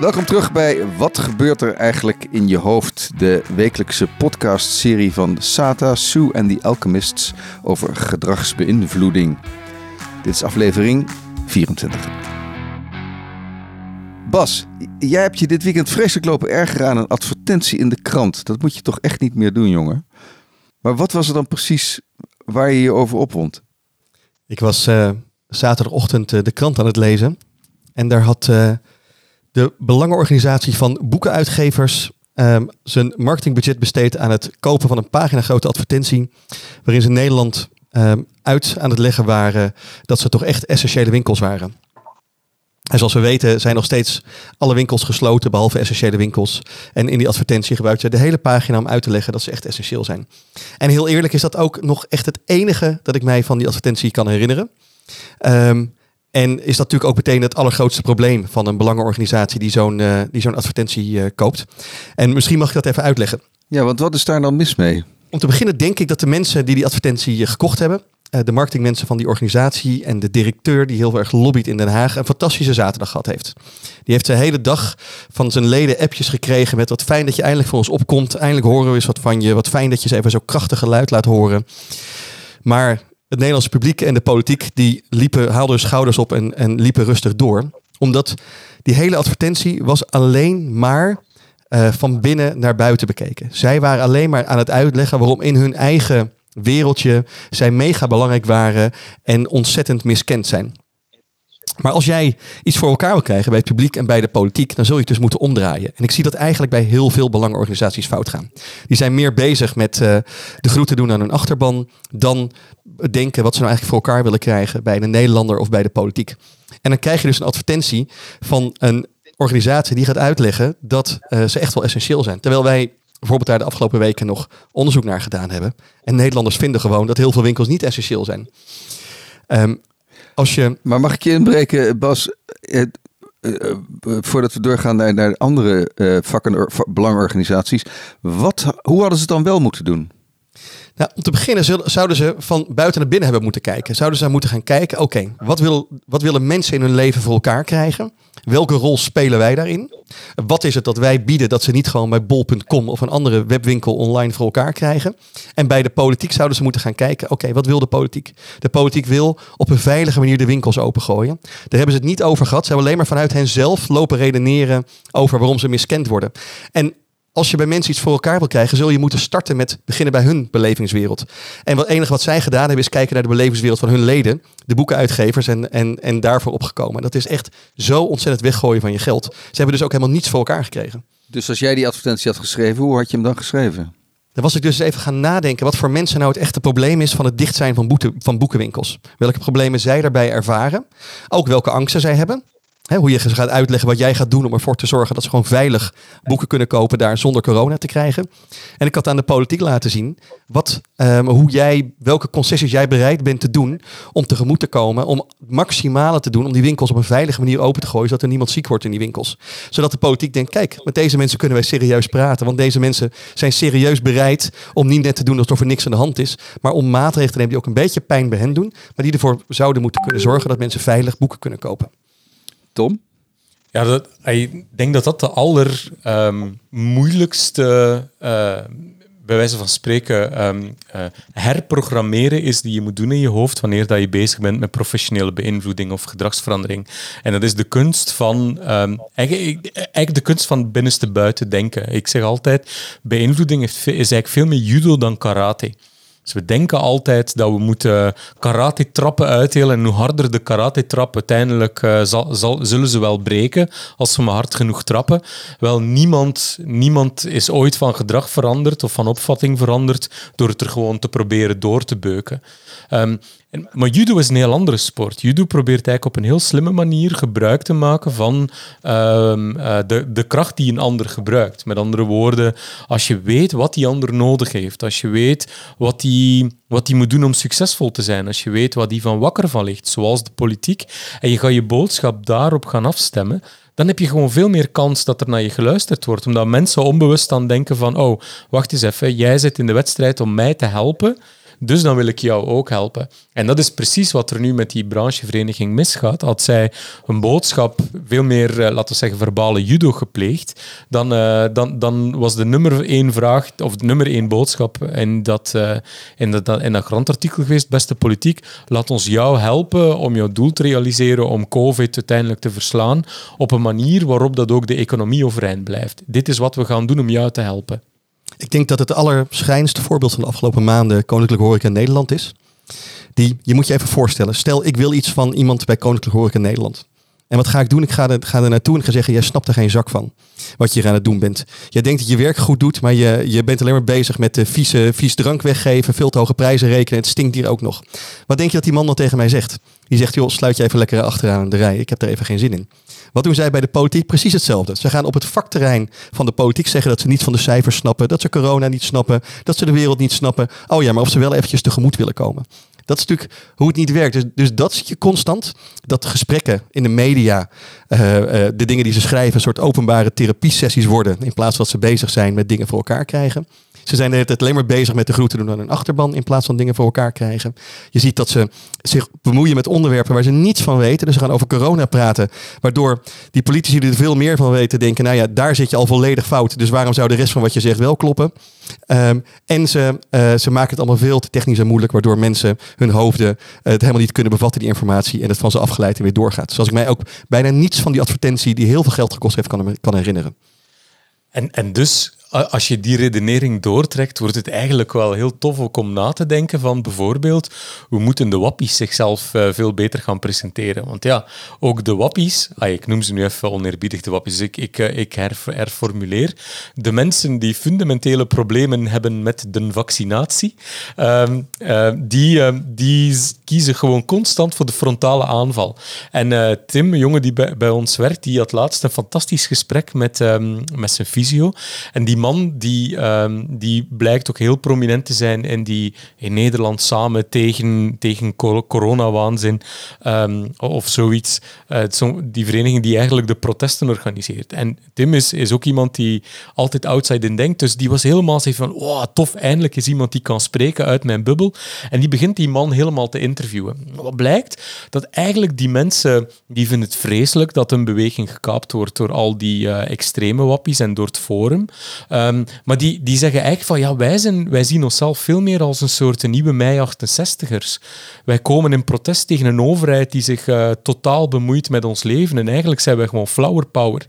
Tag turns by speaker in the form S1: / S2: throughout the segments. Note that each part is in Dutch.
S1: Welkom terug bij Wat gebeurt er eigenlijk in je hoofd? De wekelijkse podcastserie van Sata, Sue en The Alchemists over gedragsbeïnvloeding. Dit is aflevering 24. Bas, jij hebt je dit weekend vreselijk lopen ergeren aan een advertentie in de krant. Dat moet je toch echt niet meer doen, jongen? Maar wat was er dan precies waar je je over opwond?
S2: Ik was uh, zaterdagochtend uh, de krant aan het lezen. En daar had uh, de belangenorganisatie van boekenuitgevers um, zijn marketingbudget besteed aan het kopen van een pagina grote advertentie. Waarin ze Nederland um, uit aan het leggen waren dat ze toch echt essentiële winkels waren. En zoals we weten zijn nog steeds alle winkels gesloten, behalve essentiële winkels. En in die advertentie gebruikt ze de hele pagina om uit te leggen dat ze echt essentieel zijn. En heel eerlijk is dat ook nog echt het enige dat ik mij van die advertentie kan herinneren. Um, en is dat natuurlijk ook meteen het allergrootste probleem van een belangenorganisatie die zo'n uh, die zo'n advertentie uh, koopt. En misschien mag ik dat even uitleggen.
S1: Ja, want wat is daar dan mis mee?
S2: Om te beginnen denk ik dat de mensen die die advertentie gekocht hebben, uh, de marketingmensen van die organisatie en de directeur die heel erg lobbyt in Den Haag, een fantastische zaterdag gehad heeft. Die heeft de hele dag van zijn leden appjes gekregen met wat fijn dat je eindelijk voor ons opkomt. Eindelijk horen we eens wat van je. Wat fijn dat je eens even zo krachtig geluid laat horen. Maar het Nederlandse publiek en de politiek die liepen, haalden hun schouders op en, en liepen rustig door. Omdat die hele advertentie was alleen maar uh, van binnen naar buiten bekeken. Zij waren alleen maar aan het uitleggen waarom in hun eigen wereldje zij mega belangrijk waren en ontzettend miskend zijn. Maar als jij iets voor elkaar wil krijgen bij het publiek en bij de politiek, dan zul je het dus moeten omdraaien. En ik zie dat eigenlijk bij heel veel belangenorganisaties fout gaan. Die zijn meer bezig met uh, de groeten doen aan hun achterban dan denken wat ze nou eigenlijk voor elkaar willen krijgen bij een Nederlander of bij de politiek. En dan krijg je dus een advertentie van een organisatie die gaat uitleggen dat uh, ze echt wel essentieel zijn. Terwijl wij bijvoorbeeld daar de afgelopen weken nog onderzoek naar gedaan hebben. En Nederlanders vinden gewoon dat heel veel winkels niet essentieel zijn. Um,
S1: Maar mag ik je inbreken, Bas? Uh, uh, voordat we doorgaan naar, naar andere vakken, belangorganisaties. Wat, hoe hadden ze het dan wel moeten doen?
S2: Nou, om te beginnen zouden ze van buiten naar binnen hebben moeten kijken. Zouden ze moeten gaan kijken, oké, wat, wil, wat willen mensen in hun leven voor elkaar krijgen? Welke rol spelen wij daarin? Wat is het dat wij bieden dat ze niet gewoon bij bol.com of een andere webwinkel online voor elkaar krijgen? En bij de politiek zouden ze moeten gaan kijken, oké, wat wil de politiek? De politiek wil op een veilige manier de winkels opengooien. Daar hebben ze het niet over gehad. Ze hebben alleen maar vanuit hen zelf lopen redeneren over waarom ze miskend worden. En als je bij mensen iets voor elkaar wil krijgen, zul je moeten starten met beginnen bij hun belevingswereld. En wat enige wat zij gedaan hebben, is kijken naar de belevingswereld van hun leden, de boekenuitgevers en, en, en daarvoor opgekomen. Dat is echt zo ontzettend weggooien van je geld. Ze hebben dus ook helemaal niets voor elkaar gekregen.
S1: Dus als jij die advertentie had geschreven, hoe had je hem dan geschreven?
S2: Dan was ik dus even gaan nadenken wat voor mensen nou het echte probleem is van het dicht zijn van, boete, van boekenwinkels. Welke problemen zij daarbij ervaren. Ook welke angsten zij hebben hoe je gaat uitleggen wat jij gaat doen om ervoor te zorgen dat ze gewoon veilig boeken kunnen kopen daar zonder corona te krijgen. En ik had aan de politiek laten zien wat, um, hoe jij, welke concessies jij bereid bent te doen om tegemoet te komen, om maximale te doen om die winkels op een veilige manier open te gooien, zodat er niemand ziek wordt in die winkels. Zodat de politiek denkt, kijk, met deze mensen kunnen wij serieus praten, want deze mensen zijn serieus bereid om niet net te doen alsof er niks aan de hand is, maar om maatregelen te nemen die ook een beetje pijn bij hen doen, maar die ervoor zouden moeten kunnen zorgen dat mensen veilig boeken kunnen kopen.
S1: Tom?
S3: Ja, ik denk dat dat de allermoeilijkste, um, uh, bij wijze van spreken, um, uh, herprogrammeren is die je moet doen in je hoofd wanneer dat je bezig bent met professionele beïnvloeding of gedragsverandering. En dat is de kunst van, eigenlijk, eigenlijk, de kunst van binnenste buiten denken. Ik zeg altijd, beïnvloeding is eigenlijk veel meer judo dan karate. Dus we denken altijd dat we moeten karate-trappen uitdelen. En hoe harder de karate-trap, uiteindelijk uh, zal, zal, zullen ze wel breken als ze maar hard genoeg trappen. Wel, niemand, niemand is ooit van gedrag veranderd of van opvatting veranderd door het er gewoon te proberen door te beuken. Um, en, maar judo is een heel andere sport. Judo probeert eigenlijk op een heel slimme manier gebruik te maken van um, uh, de, de kracht die een ander gebruikt. Met andere woorden, als je weet wat die ander nodig heeft, als je weet wat die, wat die moet doen om succesvol te zijn, als je weet wat die van wakker van ligt, zoals de politiek, en je gaat je boodschap daarop gaan afstemmen, dan heb je gewoon veel meer kans dat er naar je geluisterd wordt. Omdat mensen onbewust dan denken van, oh, wacht eens even, jij zit in de wedstrijd om mij te helpen Dus dan wil ik jou ook helpen. En dat is precies wat er nu met die branchevereniging misgaat. Had zij een boodschap veel meer, eh, laten we zeggen, verbale judo gepleegd, dan, uh, dan, dan was de nummer één vraag, of de nummer één boodschap in dat, uh, in dat, in dat grandartikel geweest, beste politiek, laat ons jou helpen om jouw doel te realiseren om COVID uiteindelijk te verslaan op een manier waarop dat ook de economie overeind blijft. Dit is wat we gaan doen om jou te helpen.
S2: Ik denk dat het allerschijnste voorbeeld van de afgelopen maanden Koninklijke Horeca Nederland is. Die, je moet je even voorstellen, stel ik wil iets van iemand bij Koninklijke Horeca Nederland. En wat ga ik doen? Ik ga er, ga naartoe en ga zeggen, jij snapt er geen zak van. Wat je hier aan het doen bent. Jij denkt dat je werk goed doet, maar je, je bent alleen maar bezig met de vieze, vies drank weggeven, veel te hoge prijzen rekenen. Het stinkt hier ook nog. Wat denk je dat die man dan tegen mij zegt? Die zegt, joh, sluit je even lekker achteraan de rij. Ik heb er even geen zin in. Wat doen zij bij de politiek? Precies hetzelfde. Ze gaan op het vakterrein van de politiek zeggen dat ze niet van de cijfers snappen, dat ze corona niet snappen, dat ze de wereld niet snappen. Oh ja, maar of ze wel eventjes tegemoet willen komen. Dat is natuurlijk hoe het niet werkt. Dus, dus dat zie je constant. Dat gesprekken in de media, uh, uh, de dingen die ze schrijven, een soort openbare therapiesessies worden. In plaats van dat ze bezig zijn met dingen voor elkaar krijgen. Ze zijn de hele tijd alleen maar bezig met de groeten doen aan hun achterban in plaats van dingen voor elkaar krijgen. Je ziet dat ze zich bemoeien met onderwerpen waar ze niets van weten. Dus ze gaan over corona praten. Waardoor die politici die er veel meer van weten denken, nou ja, daar zit je al volledig fout. Dus waarom zou de rest van wat je zegt wel kloppen? Um, en ze, uh, ze maken het allemaal veel te technisch en moeilijk, waardoor mensen hun hoofden uh, het helemaal niet kunnen bevatten, die informatie, en het van ze afgeleid en weer doorgaat. Zoals ik mij ook bijna niets van die advertentie, die heel veel geld gekost heeft, kan, kan herinneren.
S3: En, en dus als je die redenering doortrekt, wordt het eigenlijk wel heel tof ook om na te denken van bijvoorbeeld hoe moeten de wappies zichzelf uh, veel beter gaan presenteren. Want ja, ook de wappies, ik noem ze nu even oneerbiedig de wappies, ik, ik, herf, herformuleer. De mensen die fundamentele problemen hebben met de vaccinatie, uh, die, ehm, die kiezen gewoon constant voor de frontale aanval. En eh, Tim, een jongen die bij, bij, ons werkt, die had laatst een fantastisch gesprek met, ehm, met zijn fysio. En die man die, um, die blijkt ook heel prominent te zijn in die in Nederland samen tegen, tegen coronawaanzin um, of zoiets. Zo, die vereniging die eigenlijk de protesten organiseert. En Tim is, is ook iemand die altijd outside in denkt. Dus die was helemaal zo van, oh, tof, eindelijk is iemand die kan spreken uit mijn bubbel. En die begint die man helemaal te interviewen. Wat blijkt? Dat eigenlijk die mensen, die vinden het vreselijk dat een beweging gekaapt wordt door al die uh, extreme wappies en door het forum. Um, maar die, die zeggen eigenlijk van ja, wij, zijn, wij zien onszelf veel meer als een soort nieuwe mei-68ers. Wij komen in protest tegen een overheid die zich uh, totaal bemoeit met ons leven. En eigenlijk zijn wij gewoon flower power.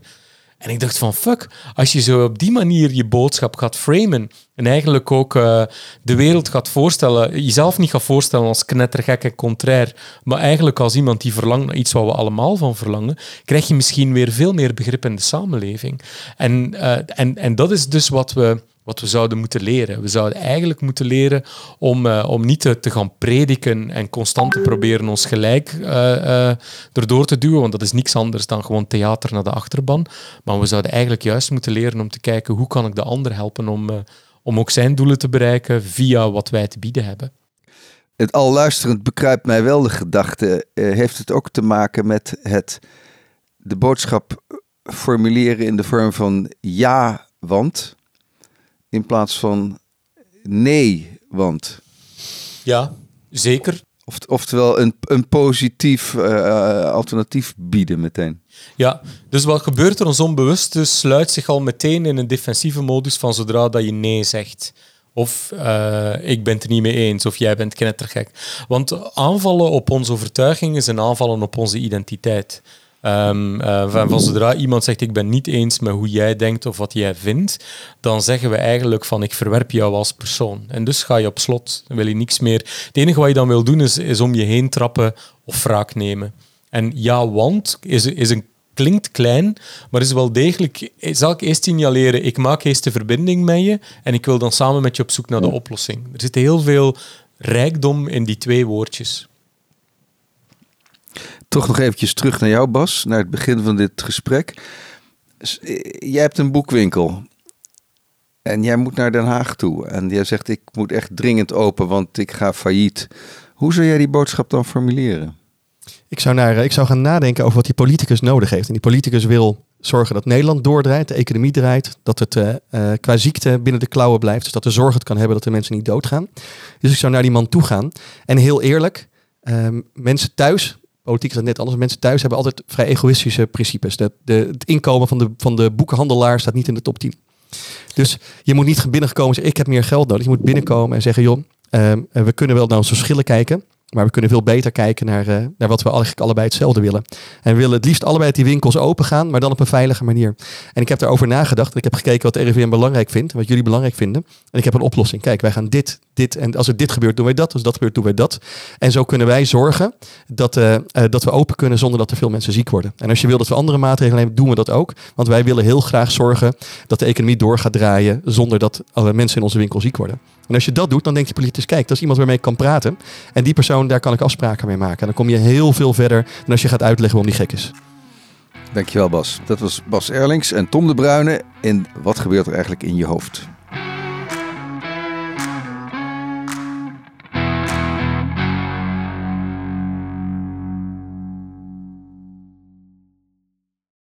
S3: En ik dacht van fuck, als je zo op die manier je boodschap gaat framen en eigenlijk ook uh, de wereld gaat voorstellen, jezelf niet gaat voorstellen als knettergek en contrair, maar eigenlijk als iemand die verlangt naar iets wat we allemaal van verlangen, krijg je misschien weer veel meer begrip in de samenleving. En, uh, en, en dat is dus wat we wat we zouden moeten leren. We zouden eigenlijk moeten leren om, uh, om niet te, te, gaan prediken en constant te proberen ons gelijk uh, uh, erdoor te duwen, want dat is niks anders dan gewoon theater naar de achterban. Maar we zouden eigenlijk juist moeten leren om te kijken hoe kan ik de ander helpen om, om ook zijn doelen te bereiken via wat wij te bieden hebben.
S1: Het al luisterend bekruipt mij wel de gedachte. heeft het ook te maken met het de boodschap formuleren in de vorm van ja, want in plaats van nee, want.
S3: Ja, zeker.
S1: Of, oftewel een, een positief uh, alternatief bieden meteen.
S3: Ja, dus wat gebeurt er ons onbewust? Dus sluit zich al meteen in een defensieve modus van zodra dat je nee zegt. Of uh, ik ben het er niet mee eens, of jij bent knettergek. Want aanvallen op onze overtuigingen zijn aanvallen op onze identiteit. Um, uh, van, zodra iemand zegt ik ben niet eens met hoe jij denkt of wat jij vindt, dan zeggen we eigenlijk van ik verwerp jou als persoon. En dus ga je op slot, dan wil je niks meer. Het enige wat je dan wil doen is, is om je heen trappen of wraak nemen. En ja, want is, is een klinkt klein, maar is wel degelijk. Zal ik eerst signaleren, ik maak eerst de verbinding met je en ik wil dan samen met je op zoek naar de oplossing. Er zit heel veel rijkdom in die twee woordjes.
S1: Toch nog eventjes terug naar jou, Bas, naar het begin van dit gesprek. Jij hebt een boekwinkel en jij moet naar Den Haag toe. En jij zegt, ik moet echt dringend open, want ik ga failliet. Hoe zou jij die boodschap dan formuleren?
S2: Ik zou, naar, ik zou gaan nadenken over wat die politicus nodig heeft. En die politicus wil zorgen dat Nederland doordraait, de economie draait, dat het uh, qua ziekte binnen de klauwen blijft. Dus dat de zorg het kan hebben dat de mensen niet doodgaan. Dus ik zou naar die man toe gaan. En heel eerlijk, uh, mensen thuis, politiek is net anders, mensen thuis hebben altijd vrij egoïstische principes. De, het inkomen van de, van de staat niet in de top 10. Dus je moet niet binnenkomen en zeggen, ik heb meer geld nodig. Je moet binnenkomen en zeggen, joh, ehm, we kunnen wel naar onze verschillen kijken. Maar we kunnen veel beter kijken naar, uh, naar wat we eigenlijk allebei hetzelfde willen. En we willen het liefst allebei die winkels open gaan, maar dan op een veilige manier. En ik heb daarover nagedacht. En ik heb gekeken wat de RIVM belangrijk vindt. Wat jullie belangrijk vinden. En ik heb een oplossing. Kijk, wij gaan dit, dit. En als er dit gebeurt, doen wij dat. Als dat gebeurt, doen wij dat. En zo kunnen wij zorgen dat, uh, uh, dat we open kunnen zonder dat er veel mensen ziek worden. En als je wil dat we andere maatregelen nemen, doen we dat ook. Want wij willen heel graag zorgen dat de economie door gaat draaien zonder dat alle mensen in onze winkel ziek worden. En als je dat doet, dan denkt je politicus, kijk, dat is iemand waarmee ik kan praten. En die persoon, daar kan ik afspraken mee maken. En dan kom je heel veel verder dan als je gaat uitleggen waarom die gek is.
S1: Dankjewel Bas. Dat was Bas Erlings en Tom de Bruyne in Wat gebeurt er eigenlijk in je hoofd?